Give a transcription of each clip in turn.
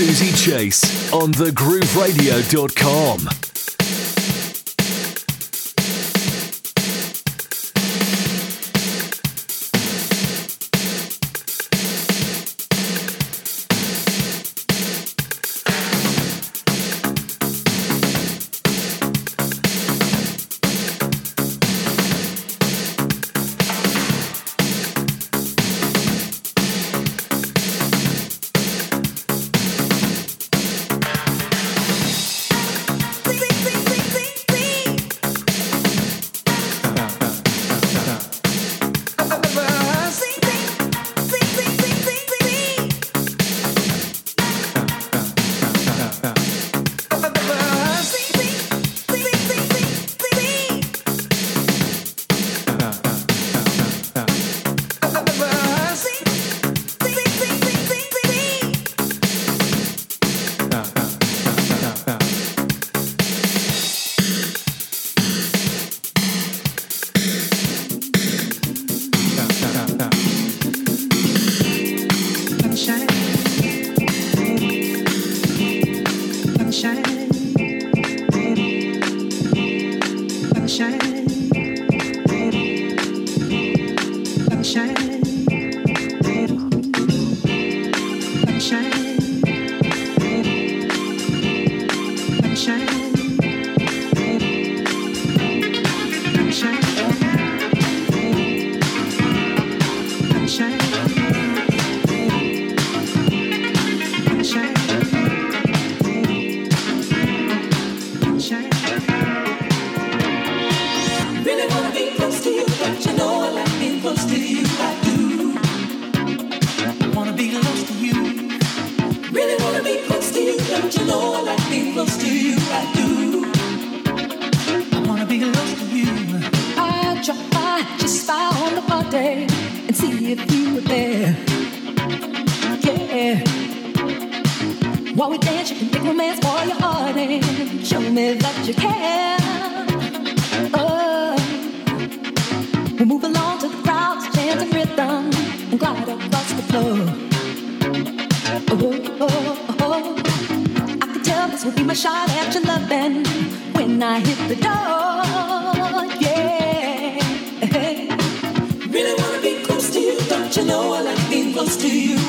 Susie Chase on thegrooveradio.com.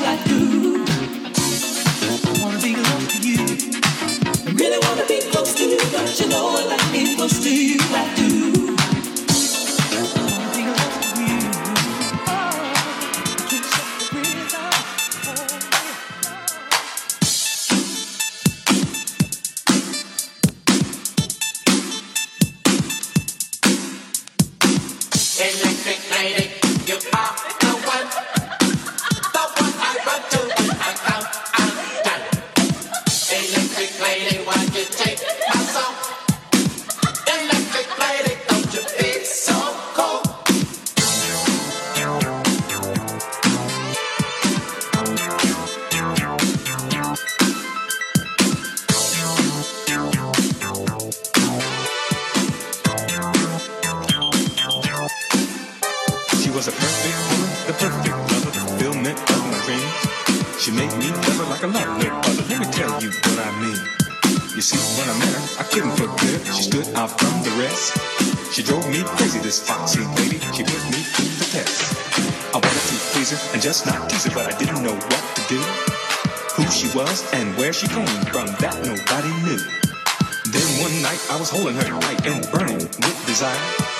I do. I wanna be close to you. I really wanna be close to you, don't you know I like being close to you, I do. was a perfect woman, the perfect lover, fulfillment of my dreams. She made me clever like a lover. let me tell you what I mean. You see, when I met her, I couldn't forget her. She stood out from the rest. She drove me crazy, this foxy lady. She put me to the test. I wanted to please her and just not tease her, but I didn't know what to do. Who she was and where she came from, that nobody knew. Then one night I was holding her tight and burning with desire.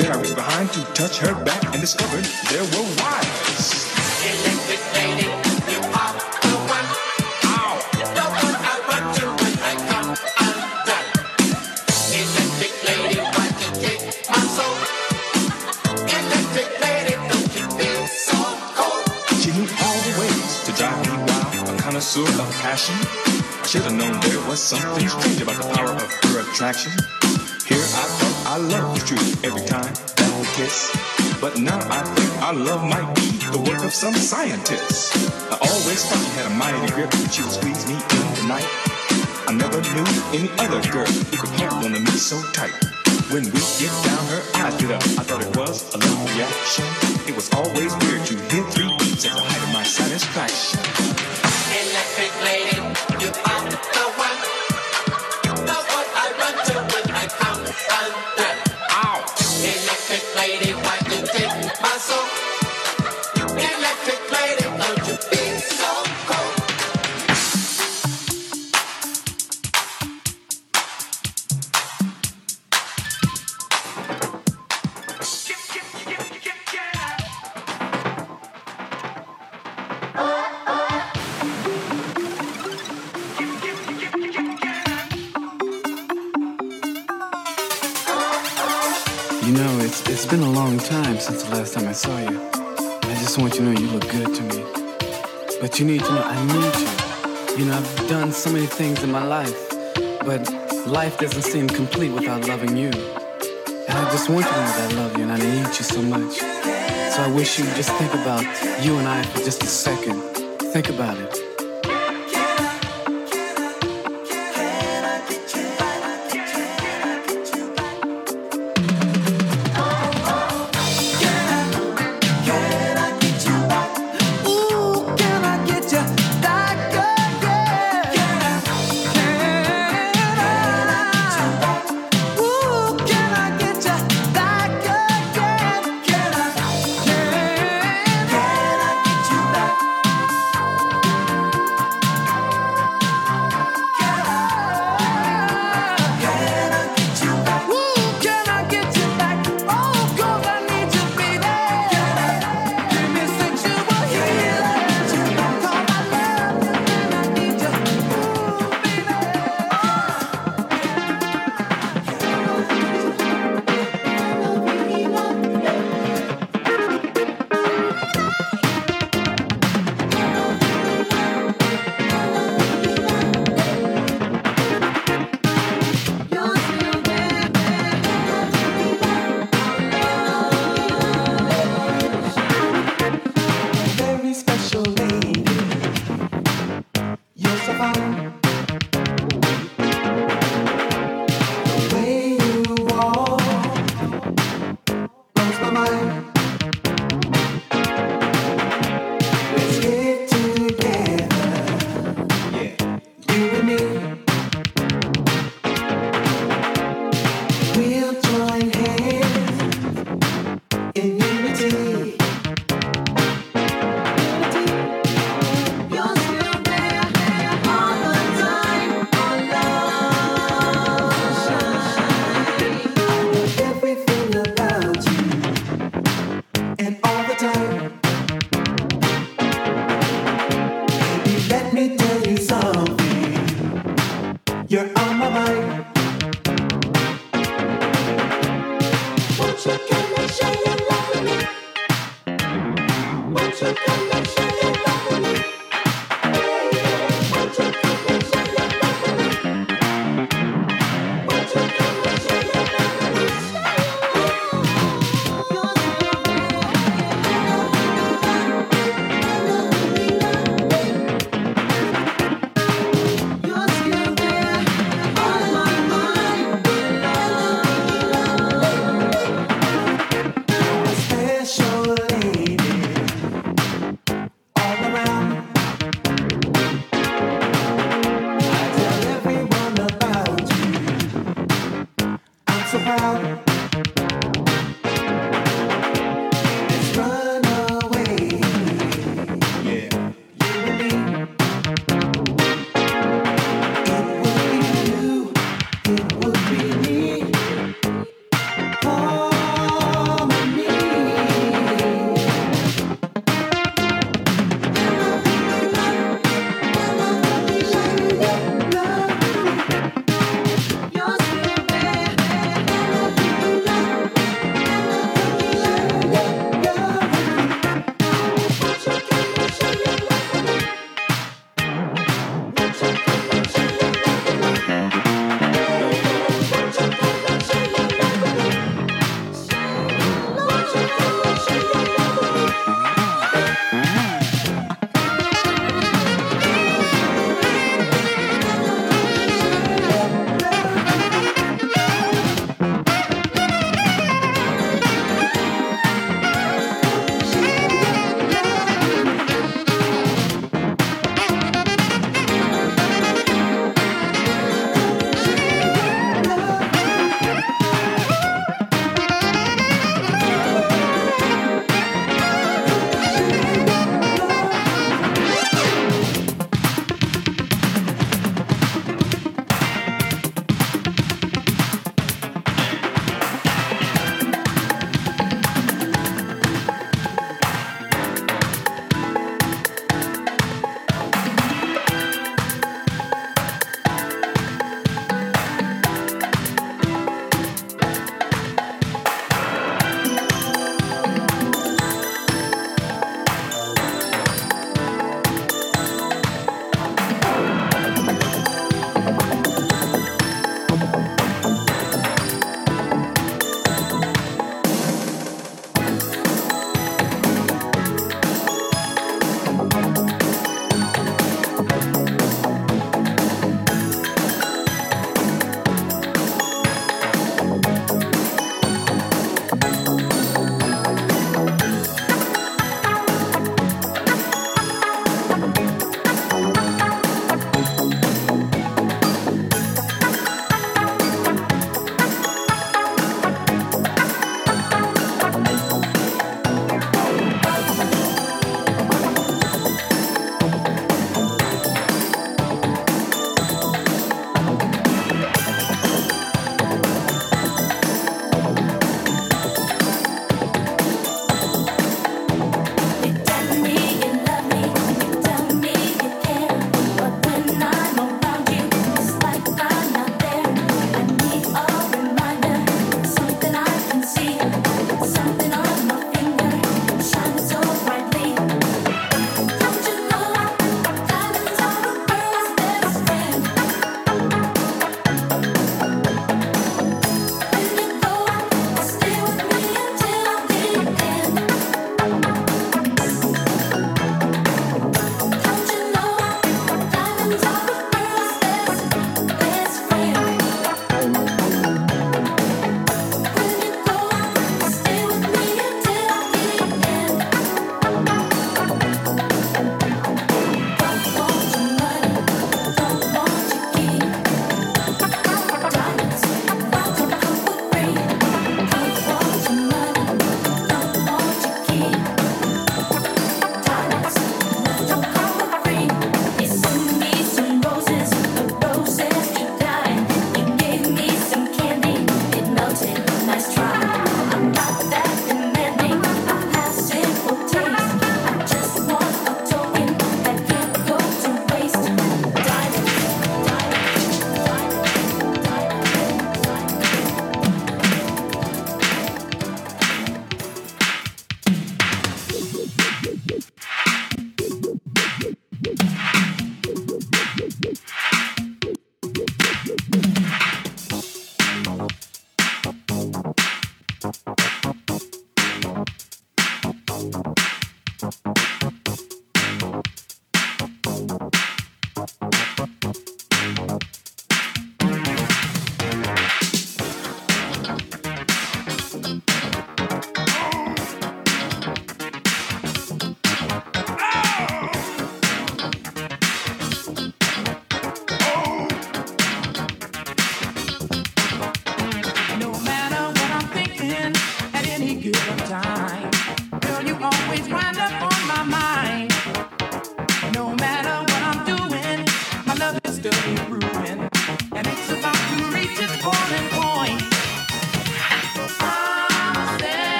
Then I reached behind to touch her back and discovered there were wires. Electric lady, you are the one. I run. Electric lady, why you take my soul? Electric lady, don't you feel so cold? She knew all the ways to drive me wild, a connoisseur of passion. I should have known there was something strange about the power of her attraction. I loved you every time that we kiss. But now I think our love might be the work of some scientist. I always thought you had a mighty grip that you would squeeze me in tonight. I never knew any other girl who could hold on to me so tight. When we get down, her eyes get up. I thought it was a love reaction. It was always weird to hear three beats at the height of my satisfaction. Electric lady, you are the time since the last time I saw you. I just want you to know you look good to me. But you need to know I need you. You know, I've done so many things in my life, but life doesn't seem complete without loving you. And I just want you to know that I love you and I need you so much. So I wish you just think about you and I for just a second. Think about it.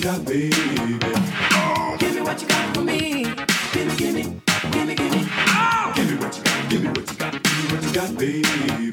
got, baby. Oh. Give me what you got for me. Give me, give me, give me, give me. Oh. Give me what you got, give me what you got, give me what you got, baby.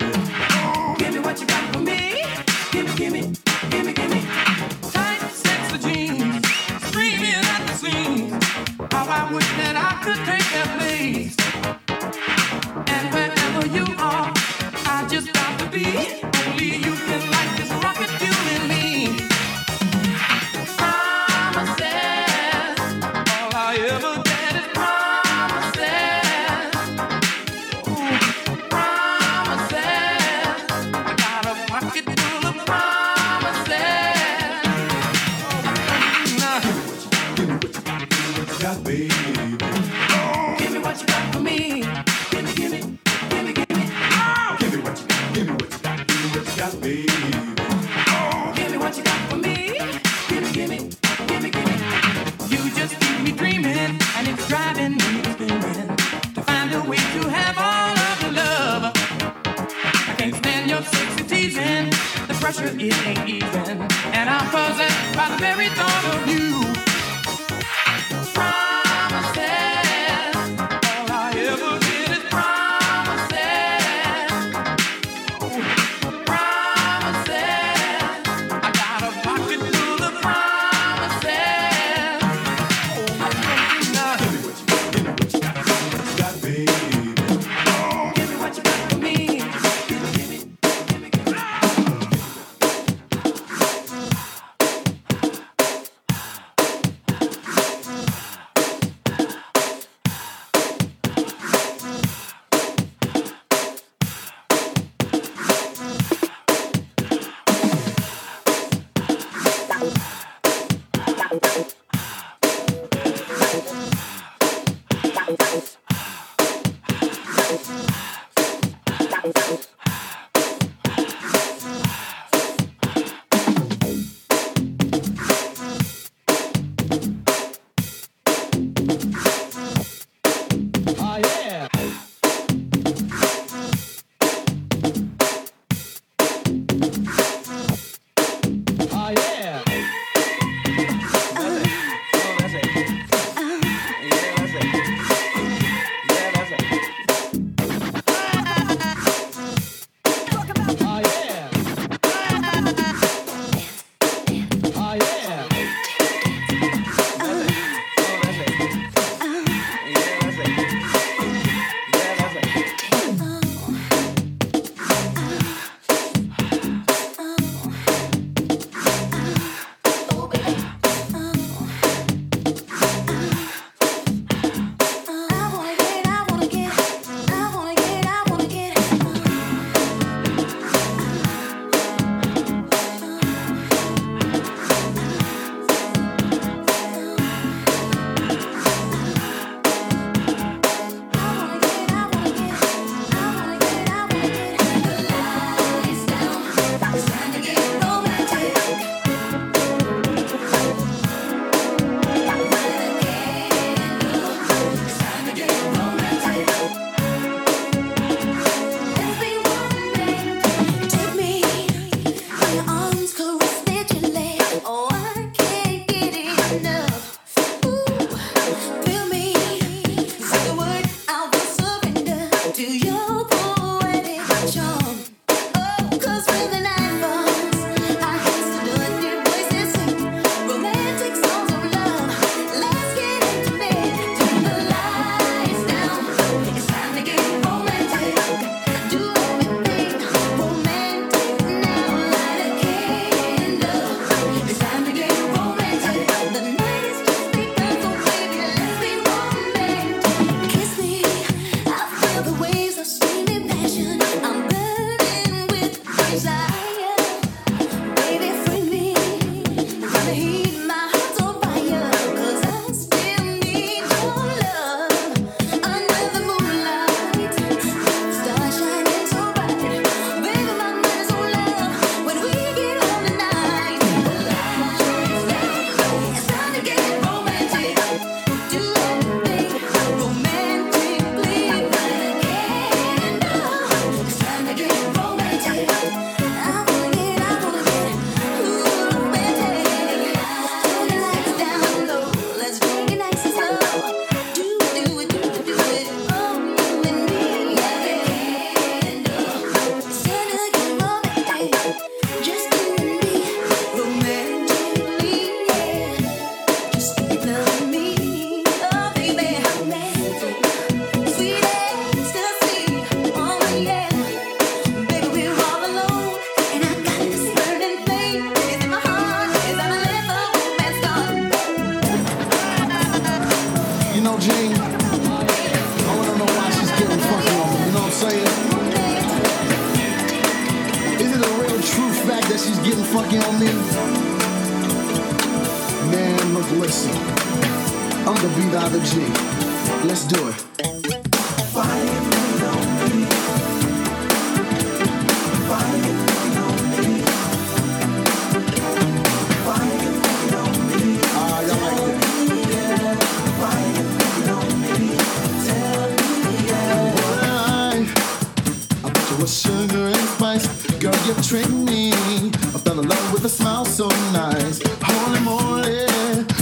Holy moly,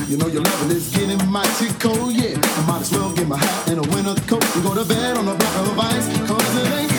you know your level is getting mighty cold, yeah. I might as well get my hat and a winter coat. And go to bed on the block of ice, cause it ain't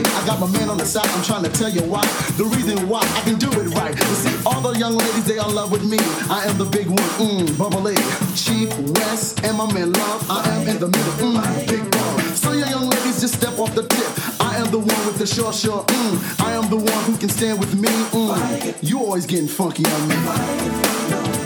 I got my man on the side. I'm trying to tell you why. The reason why I can do it right. You see, all the young ladies they all love with me. I am the big one. Mmm, bubble A. Chief West, and my man Love. I am in the middle. Mmm, big ball. So your young ladies just step off the tip. I am the one with the sure sure. Mmm, I am the one who can stand with me. Mmm, you always getting funky on me.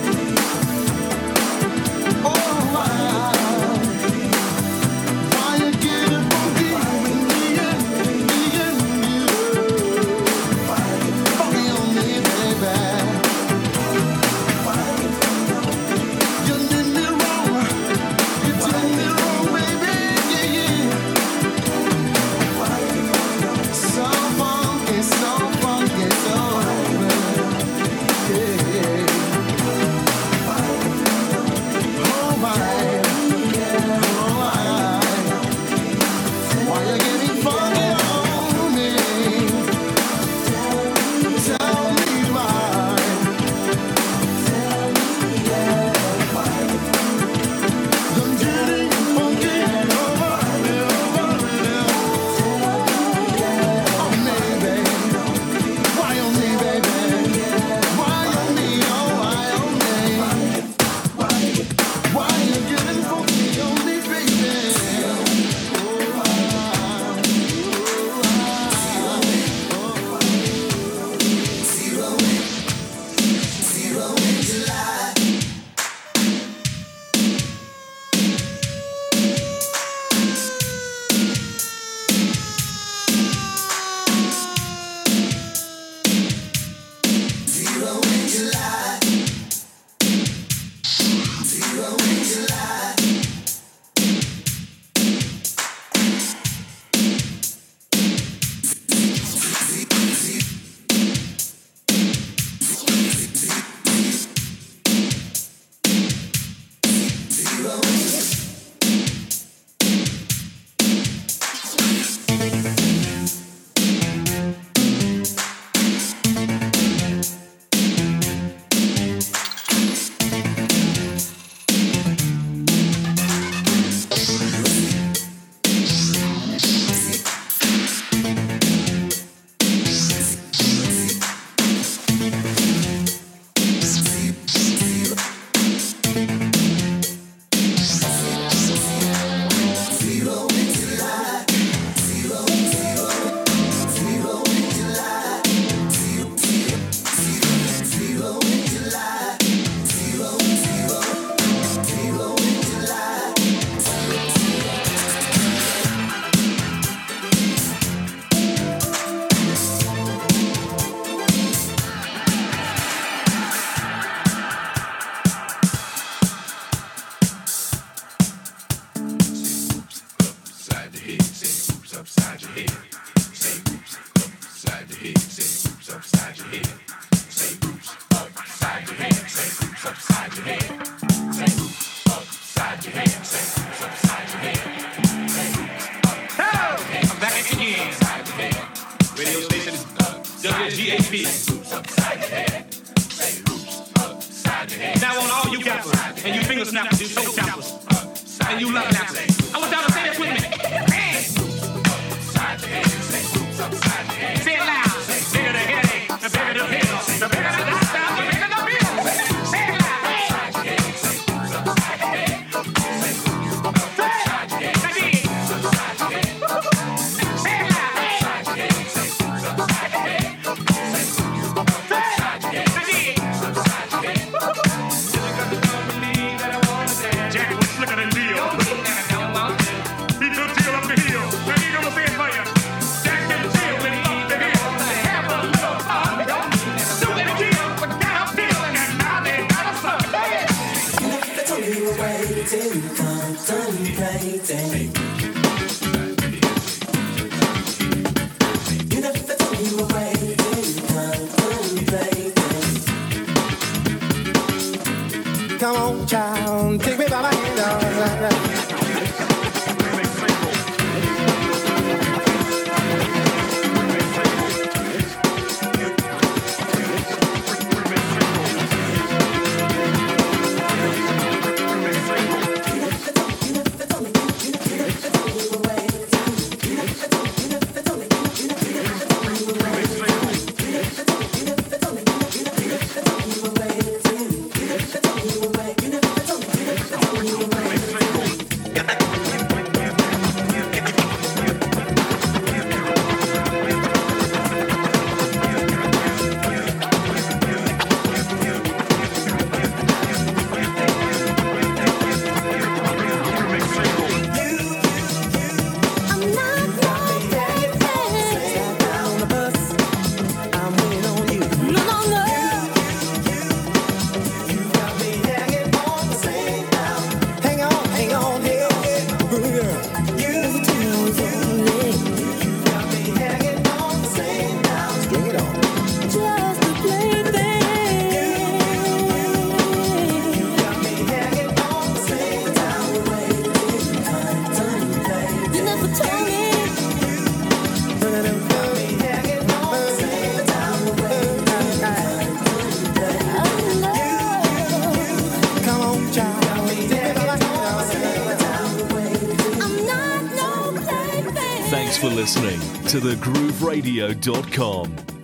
Come on, child, take me by my hand. to thegrooveradio.com.